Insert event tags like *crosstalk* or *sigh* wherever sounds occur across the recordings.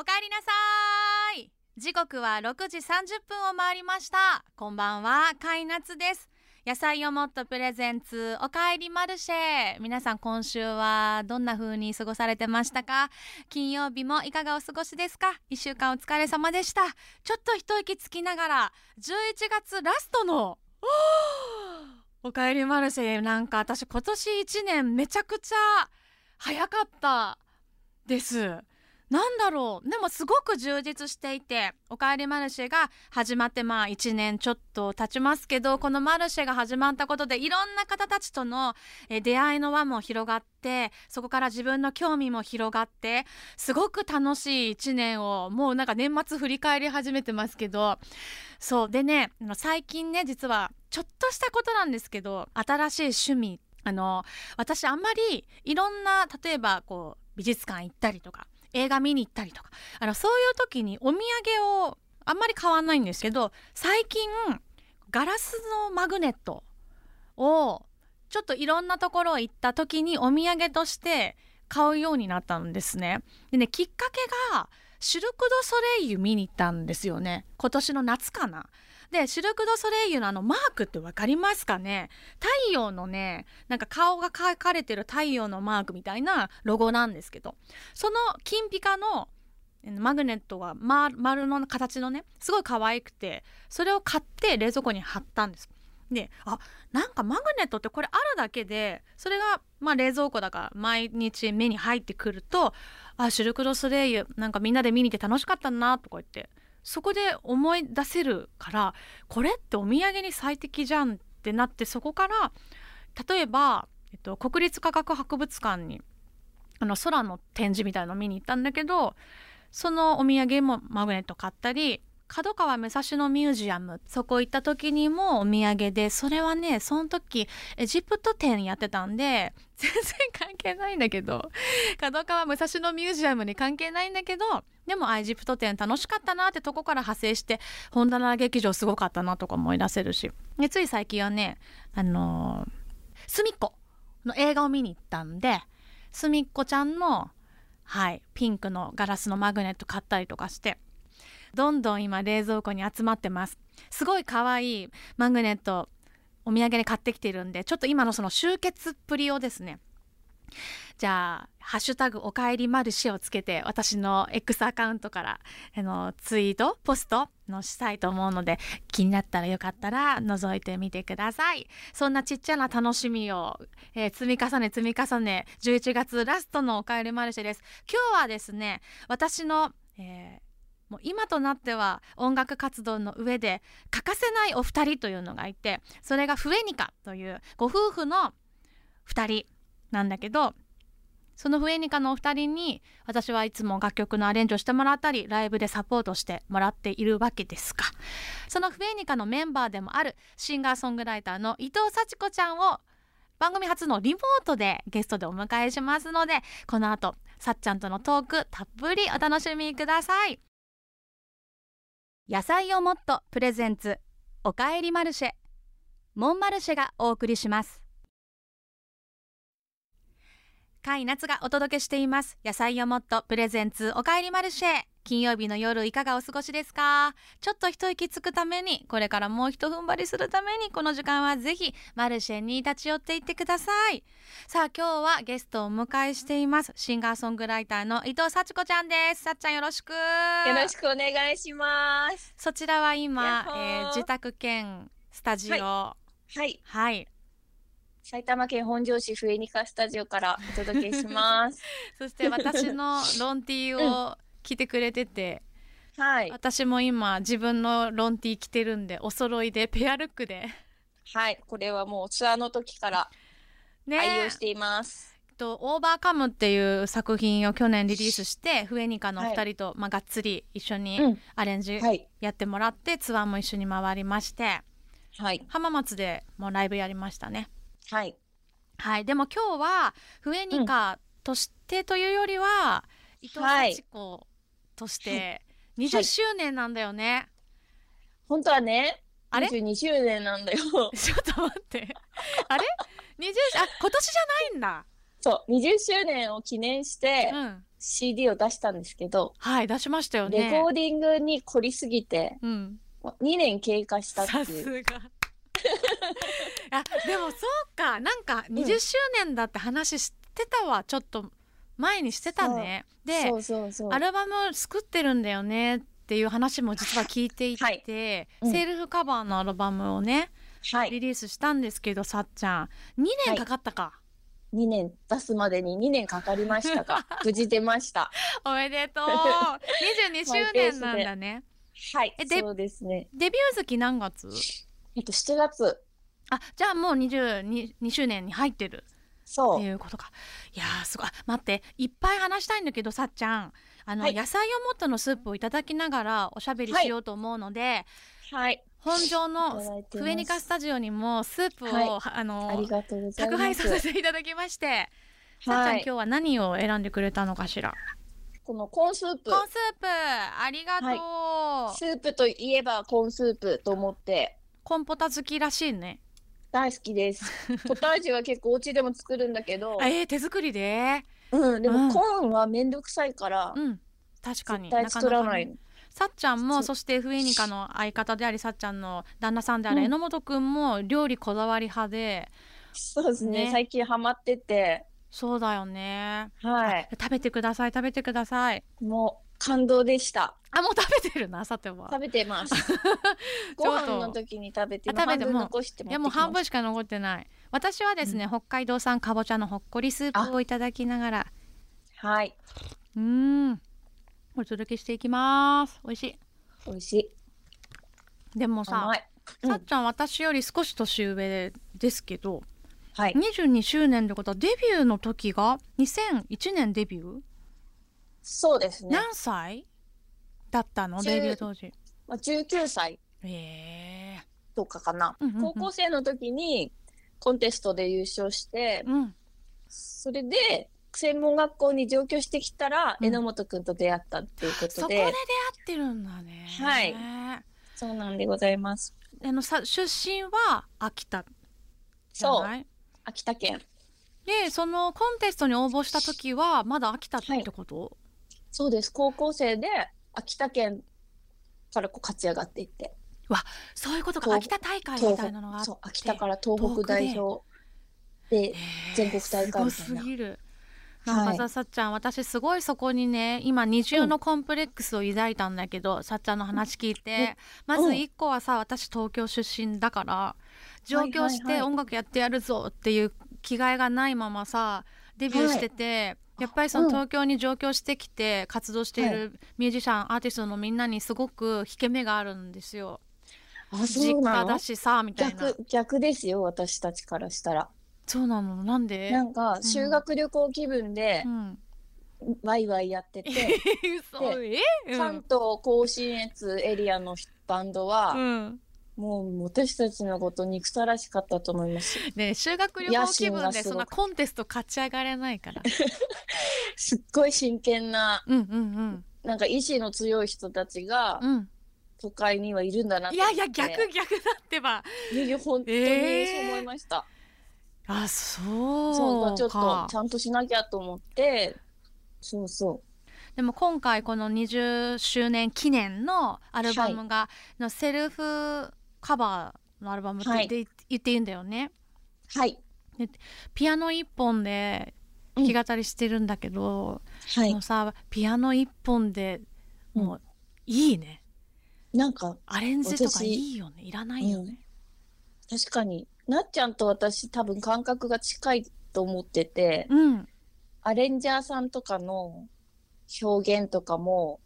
おかえりなさい。時刻は6時30分を回りました。こんばんは。かいなつです。野菜をもっとプレゼンツ。おかえりマルシェ。皆さん今週はどんな風に過ごされてましたか？金曜日もいかがお過ごしですか？1週間お疲れ様でした。ちょっと一息つきながら11月ラストの *gasps* おかえりマルシェ。なんか私今年1年めちゃくちゃ早かったです。なんだろう。でもすごく充実していて「おかえりマルシェ」が始まってまあ1年ちょっと経ちますけどこのマルシェが始まったことでいろんな方たちとの出会いの輪も広がってそこから自分の興味も広がってすごく楽しい1年をもうなんか年末振り返り始めてますけどそうでね最近ね実はちょっとしたことなんですけど新しい趣味あの私あんまりいろんな例えばこう美術館行ったりとか映画見に行ったりとかあのそういう時にお土産をあんまり買わないんですけど最近ガラスのマグネットをちょっといろんなところ行った時にお土産として買うようになったんですね。でねきっかけがシルク・ド・ソレイユ見に行ったんですよね今年の夏かな。でシルク・ド・ソレイユのあのマークって分かりますかね？太陽のねなんか顔が描かれてる太陽のマークみたいなロゴなんですけどその金ピカのマグネットが丸の形のねすごい可愛くてそれを買って冷蔵庫に貼ったんです。であなんかマグネットってこれあるだけでそれがまあ冷蔵庫だから毎日目に入ってくるとあシルク・ド・ソレイユなんかみんなで見に行って楽しかったなとか言ってそこで思い出せるからこれってお土産に最適じゃんってなってそこから例えば、えっと、国立科学博物館にあの空の展示みたいなの見に行ったんだけどそのお土産もマグネット買ったり角川武蔵野ミュージアムそこ行った時にもお土産でそれはねその時エジプト展やってたんで *laughs* 全然関係ないんだけど角川武蔵野ミュージアムに関係ないんだけどでもエジプト展楽しかったなってとこから派生して本棚劇場すごかったなとか思い出せるし。でつい最近はねあのー、すみっこの映画を見に行ったんですみっこちゃんのはいピンクのガラスのマグネット買ったりとかしてどんどん今冷蔵庫に集まってます。すごい可愛いマグネットお土産に買ってきてるんでちょっと今のその集結っぷりをですねじゃあ「ハッシュタグおかえりマルシェ」をつけて私の X アカウントからあのツイートポストのしたいと思うので気になったらよかったら覗いてみてください。そんなちっちゃな楽しみを、えー、積み重ね積み重ね11月ラストのおかえりマルシェです。今日はですね私の、えーもう今となっては音楽活動の上で欠かせないお二人というのがいてそれがフエニカというご夫婦の2人。なんだけどそのフエニカのお二人に私はいつも楽曲のアレンジをしてもらったりライブでサポートしてもらっているわけですがそのフエニカのメンバーでもあるシンガーソングライターの伊藤幸子ちゃんを番組初のリモートでゲストでお迎えしますのでこの後さっちゃんとのトークたっぷりお楽しみください。野菜をもっとプレゼンツおかえりマルシェモンマルシェがお送りします。甲斐夏がお届けしています。野菜をもっとプレゼンツおかえりマルシェ。金曜日の夜いかがお過ごしですか？ちょっと一息つくためにこれからもう一踏ん張りするためにこの時間はぜひマルシェに立ち寄っていってください。さあ今日はゲストをお迎えしています。シンガーソングライターの伊藤幸子ちゃんです。さっちゃんよろしく。よろしくお願いします。そちらは今、えー、自宅兼スタジオ。はい、はい、埼玉県本庄市笛ニカスタジオからお届けします。*laughs* そして私のロンティーを、うん。着てくれてて、はい、私も今自分のロンティー着てるんでお揃いでペアルックで。はい。これはもうツアーの時から愛用しています。と「オーバーカム」っていう作品を去年リリースしてフエニカの2人と、はい、まあ、がっつり一緒にアレンジやってもらって、うんはい、ツアーも一緒に回りまして、はい、浜松でもライブやりましたね。はい、はい、でも今日はフエニカとしてというよりは、うん、伊藤幸子として20周年なんだよね、はい、本当はねあれ？22周年なんだよ。*laughs* ちょっと待って。*laughs* あれ？20あ今年じゃないんだ。そう。20周年を記念して、うん、CD を出したんですけど、はい出しましたよね。レコーディングに凝りすぎてうん。2年経過したってさいう。すが。*laughs* あでもそうかなんか20周年だって話してたわ、ちょっと前にしてたね。で。アルバム作ってるんだよねっていう話も実は聞いていて、はい。うん。セルフカバーのアルバムをねはい。リリースしたんですけどさっちゃん。2年かかったか、2年出すまでに2年かかりましたが、*laughs* 無事出ました。おめでとう。22周年なんだね。はい。そうですね。デビュー月何月？えっと、7月。あじゃあもう22 2周年に入ってる。ってそう。いうことか。いやーすごい。あ待って。いっぱい話したいんだけどさっちゃん。あの、はい。野菜をもっとのスープをいただきながらおしゃべりしようと思うので、はい。本場のいてます。フエニカスタジオにもスープを、はい。はああの宅配。させていただきまして、さっちゃんはい。今日は何を選んでくれたのかしら？このコーンスープ。コーンスープ。ありがとう、スープといえばコーンスープと思って。コンポタ好きらしいね大好きです。*laughs* ポタージュは結構お家でも作るんだけど、えー、手作りで？うん、でうん。もコーンはめんどくさいから、うん。確かに。絶対作らない。かかねさっちゃんもそしてフエニカの相方でありさっちゃんの旦那さんであるうん。榎本くんも料理こだわり派で。そうですね。ね。最近ハマってて、そうだよね。はい、食べてください食べてください。もう感動でした。あもう食べてるなさては。食べてます。*laughs* ご飯の時に食べて、あ食べても。う残していやもう半ま分しか残ってない。私はですね、北海道産かぼちゃのほっこりスープをいただきながら。す。はい、うーん。お届けしていきます。美味しい。美味しい。でもさ。うん。さっちゃん私より少し年上ですけどはい。22周年ってことはデビューの時が2001年デビュー、そうですね。何歳だったの？十デビュー当時。まあ、19歳。ええとかかな、うんうんうん。高校生の時にコンテストで優勝して、うん。それで専門学校に上京してきたら、うん。榎本くんと出会ったっていうことで。そこで出会ってるんだね。はい。そうなんでございます。あのさ出身は秋田そう。秋田県。でそのコンテストに応募した時はまだ秋田ってこと、そうです。高校生で秋田県からこう勝ち上がっていって。そういうことか。東秋田大会みたいなのがあって秋田から東北代表で全国大会みたいな。すごすぎる。なんかさ、さっちゃん私すごいそこにね今二重のコンプレックスを抱いたんだけど、さっちゃんの話聞いて、まず一個はさ私東京出身だから上京して音楽やってやるぞっていう気概がないままさデビューしてて、やっぱりそのうん。東京に上京してきて活動しているミュージシャン、アーティストのみんなにすごく引け目があるんですよ。あそ実うなの？家だしさみたいな。逆逆ですよ私たちからしたら。そうなの？なんで？なんか修学旅行気分でうん、ワイワイやってて、*laughs* 関東甲信越エリアのバンドは、うんもう私たちのこと憎たらしかったと思います。ね修学旅行気分でそんなコンテスト勝ち上がれないから。*laughs* すっごい真剣な、うんうんなんか意志の強い人たちがうん。うん。都会にはいるんだなといや。いや逆逆だってば。いやいや本当にえーそう思いました。あそうそうまあちょっとかち。ゃんとしなきゃと思って、そうそでも今回この20周年記念のアルバムが、のセルフカバーのアルバムって言って,、言っていいんだよね。う。はい。ピアノ一本で弾き語りしてるんだけど、はいもう。さピアノ一本でもういいね。なんか、アレンジとか私いいよね。いらないよね。確かに、なっちゃんと私多分感覚が近いと思ってて、うん。アレンジャーさんとかの表現とかも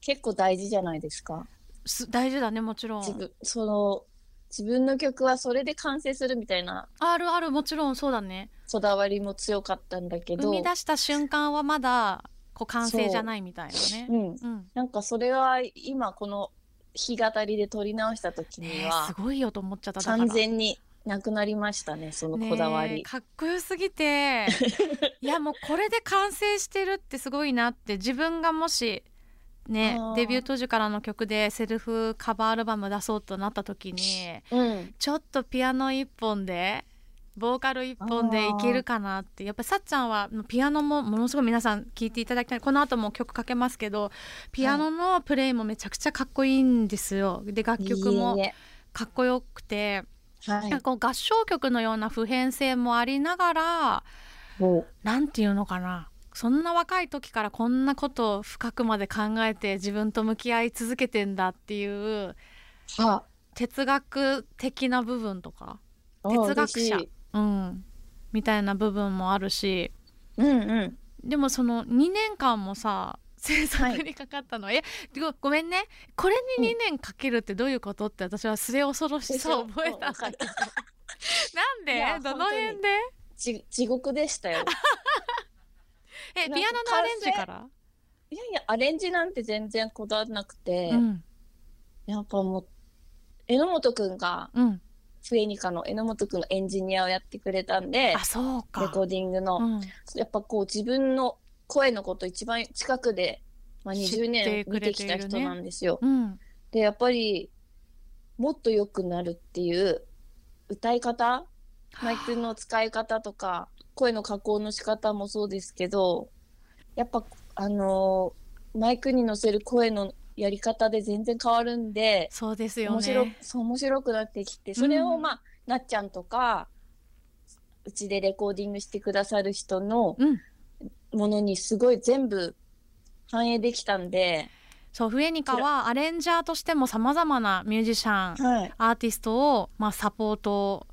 結構大事じゃないですか。す大事だねもちろん。自分、その、自分の曲はそれで完成するみたいな。あるあるもちろんそうだね。こだわりも強かったんだけど、生み出した瞬間はまだこう完成じゃないみたいなね。う。ん。うん。なんかそれは今この弾き語りで撮り直した時にねえはすごいよと思っちゃっただから。完全になくなりましたね、そのこだわり。ねえかっこよすぎて。*laughs* いやもうこれで完成してるってすごいなって自分がもしねデビュー当時からの曲でセルフカバーアルバム出そうとなった時にうん。ちょっとピアノ一本でボーカル一本でいけるかなってやっぱりさっちゃんはピアノもものすごい皆さん聴いていただきたい。この後も曲かけますけどピアノのプレイもめちゃくちゃかっこいいんですよ。で楽曲もかっこよくてはい。なんかこう合唱曲のような普遍性もありながらもなんていうのかなそんな若い時からこんなことを深くまで考えて自分と向き合い続けてんだっていう哲学的な部分とか、あ哲学者うん、みたいな部分もあるしうんうん。でもその2年間もさ制作にかかったの、えごごめんね。これに2年かけるってどういうことって私は末恐ろしさを覚えたわかるなんで？どの辺本で？ち地獄でしたよえピアノのアレンジから、いやいやアレンジなんて全然こだわらなくて、うん。やっぱもう榎本くんがうん、フエニカの榎本くんがエンジニアをやってくれたんであそうか。レコーディングの、うん。やっぱこう自分の声のこと一番近くで、まあ、知って20年見てきた人なんですよ。うん。でやっぱりもっと良くなるっていう歌い方？マイクの使い方とか声の加工の仕方もそうですけどやっぱあのーマイクに乗せる声のやり方で全然変わるんでそうですよ面白ねそう面白くなってきてそれをうん。まあ、なっちゃんとかうちでレコーディングしてくださる人のうん。ものにすごい全部反映できたんで、そうフエニカはアレンジャーとしてもさまざまなミュージシャンはい、アーティストを、まあ、サポート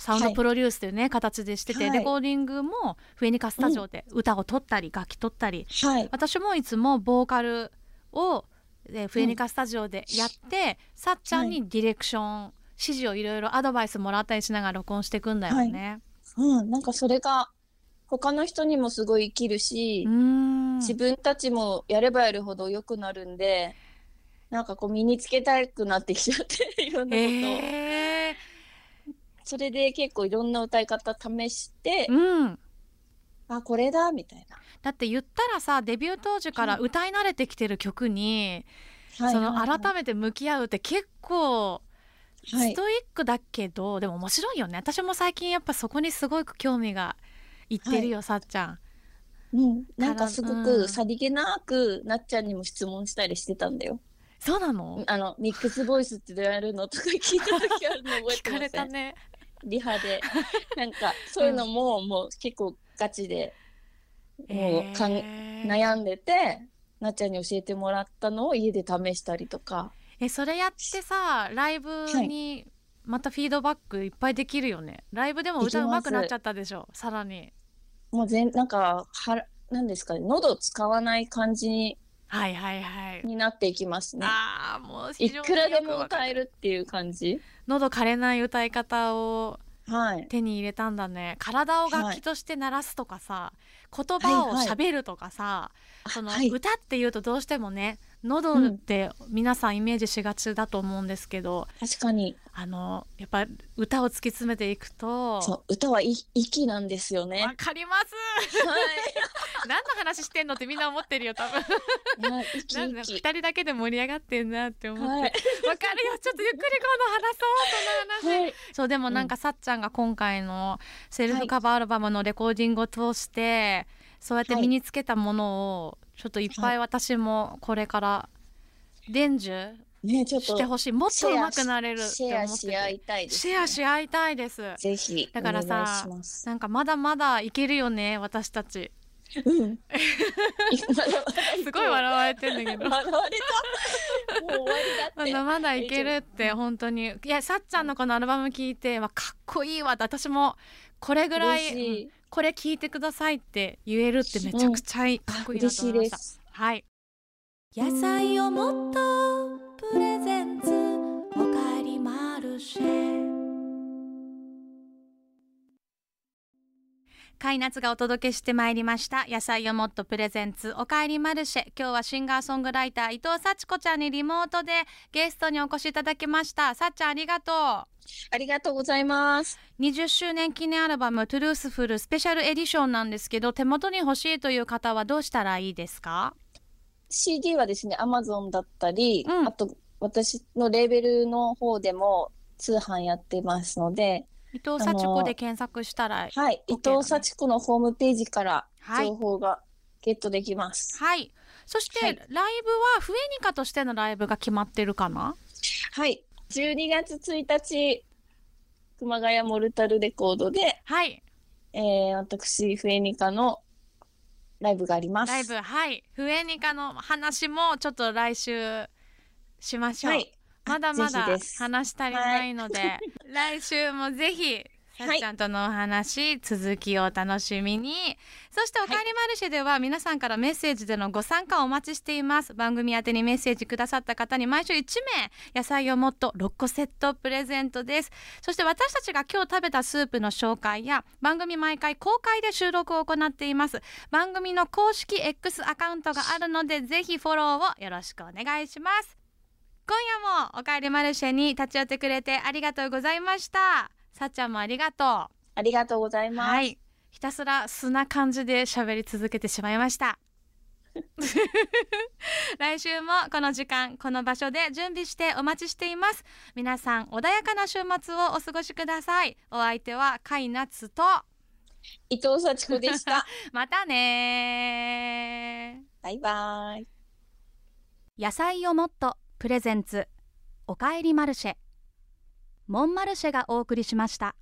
サウンドはい。プロデュースというね、形でしてて、はい。レコーディングもフエニカスタジオで歌を取ったり、楽器取ったり。はい、私もいつもボーカルをえーフエニカスタジオでやって、さっちゃんにディレクション、指示をいろいろアドバイスもらったりしながら録音していくんだよね。うん、なんかそれが他の人にもすごい生きるし、自分たちもやればやるほど良くなるんでなんかこう身につけたくなってきちゃっていろんなことを、えそれで結構いろんな歌い方試してー、うん。あこれだみたいだって言ったらさデビュー当時から歌い慣れてきてる曲に、な。そのはい改めて向き合うって結構はい。ストイックだけど、でも面白いよね。私も最近やっぱそこにすごく興味がいってるよ、さっちゃん。うん、なんかすごうん。くさりげなくなっちゃんにも質問したりしてたんだよ。そうなの？あのミックスボイスってどうやるのとか聞いた時あるの覚え聞かてませんれたね。リハで *laughs* なんかそういうのも、もう結構ガチでもうかん、えー悩んでてなっちゃんに教えてもらったのを家で試したりとか。えそれやってさライブにまたフィードバックいっぱいできるよね。ライブでも歌うまくなっちゃったでしょさらに。もう全なんかはなんですかね喉使わない感じにはいはいはい。になっていきますね。ああもういくらでも歌えるっていう感じ？喉枯れない歌い方をはい。手に入れたんだね体を楽器として鳴らすとかさ、言葉を喋るとかさ、そのはい。歌っていうとどうしてもね喉って皆さんイメージしがちだと思うんですけど、確かに。あのやっぱ歌を突き詰めていくとそう歌はい息なんですよね。わかります。は *laughs* 何の話してんのってみんな思ってるよ多分。二人だけで盛り上がってんなって思って。わ、はい。かるよ。ちょっとゆっくり今度話そうその話、はい。そうでもなんかさっちゃんが今回のセルフカバーアルバムのレコーディングを通して、そうやって身につけたものをちょっといっぱい私もこれから伝授ねちょっとしてほしい。もっと上手くなれるシェアし合ていたいです、シェアし合いたいです。ぜひだからさ。なんかまだまだいけるよね私たち。うん。*laughs* すごい笑われてんだけど。笑われた。もう終わりだって。まだまだいけるって本当に。いやさっちゃんのこのアルバム聞いてわかっこいいわって私もこれぐらい嬉しいこれ聞いてくださいって言えるってめちゃくちゃいい、かっこいいな嬉しいと思いました。です。はい。野菜をもっとプレゼンツおかえりマルシェカイナツがお届けしてまいりました。野菜をもっとプレゼンツおかえりマルシェ。今日はシンガーソングライター伊藤幸子ちゃんにリモートでゲストにお越しいただきました。さっちゃんありがとう。ありがとうございます。20周年記念アルバム「トゥルースフルスペシャルエディション」なんですけど手元に欲しいという方はどうしたらいいですか？CD はですね、Amazon だったり、うん。あと私のレーベルの方でも通販やってますので、伊藤幸子で検索したらはい、伊 OK 藤幸子のホームページからはい。情報がゲットできます。はい。そして、はい。ライブはフエニカとしてのライブが決まってるかな？はい、12月1日、熊谷モルタルレコードで、はい。えー、私、フエニカのライブがあります。ライブはい。フエニカの話もちょっと来週しましょう、はい。まだまだ話し足りないので、*laughs* 来週もぜひさっちゃんとのお話、続きをお楽しみに。そして「おかえりマルシェ」では皆さんからメッセージでのご参加をお待ちしています。番組宛てにメッセージくださった方に毎週1名野菜をもっと6個セットプレゼントです。そして私たちが今日食べたスープの紹介や番組毎回公開で収録を行っています。番組の公式 X アカウントがあるのでぜひフォローをよろしくお願いします今夜もおかえりマルシェに立ち寄ってくれてありがとうございました。さっちゃんもありがとう。ありがとうございます。はい。ひたすら素な感じで喋り続けてしまいました。*laughs* 来週もこの時間この場所で準備してお待ちしています。皆さん穏やかな週末をお過ごしください。お相手はカイナツと。伊藤幸子でした。*laughs* またねバイバイ。野菜をもっとプレゼンツおかえりマルシェ。モンマルシェがお送りしました。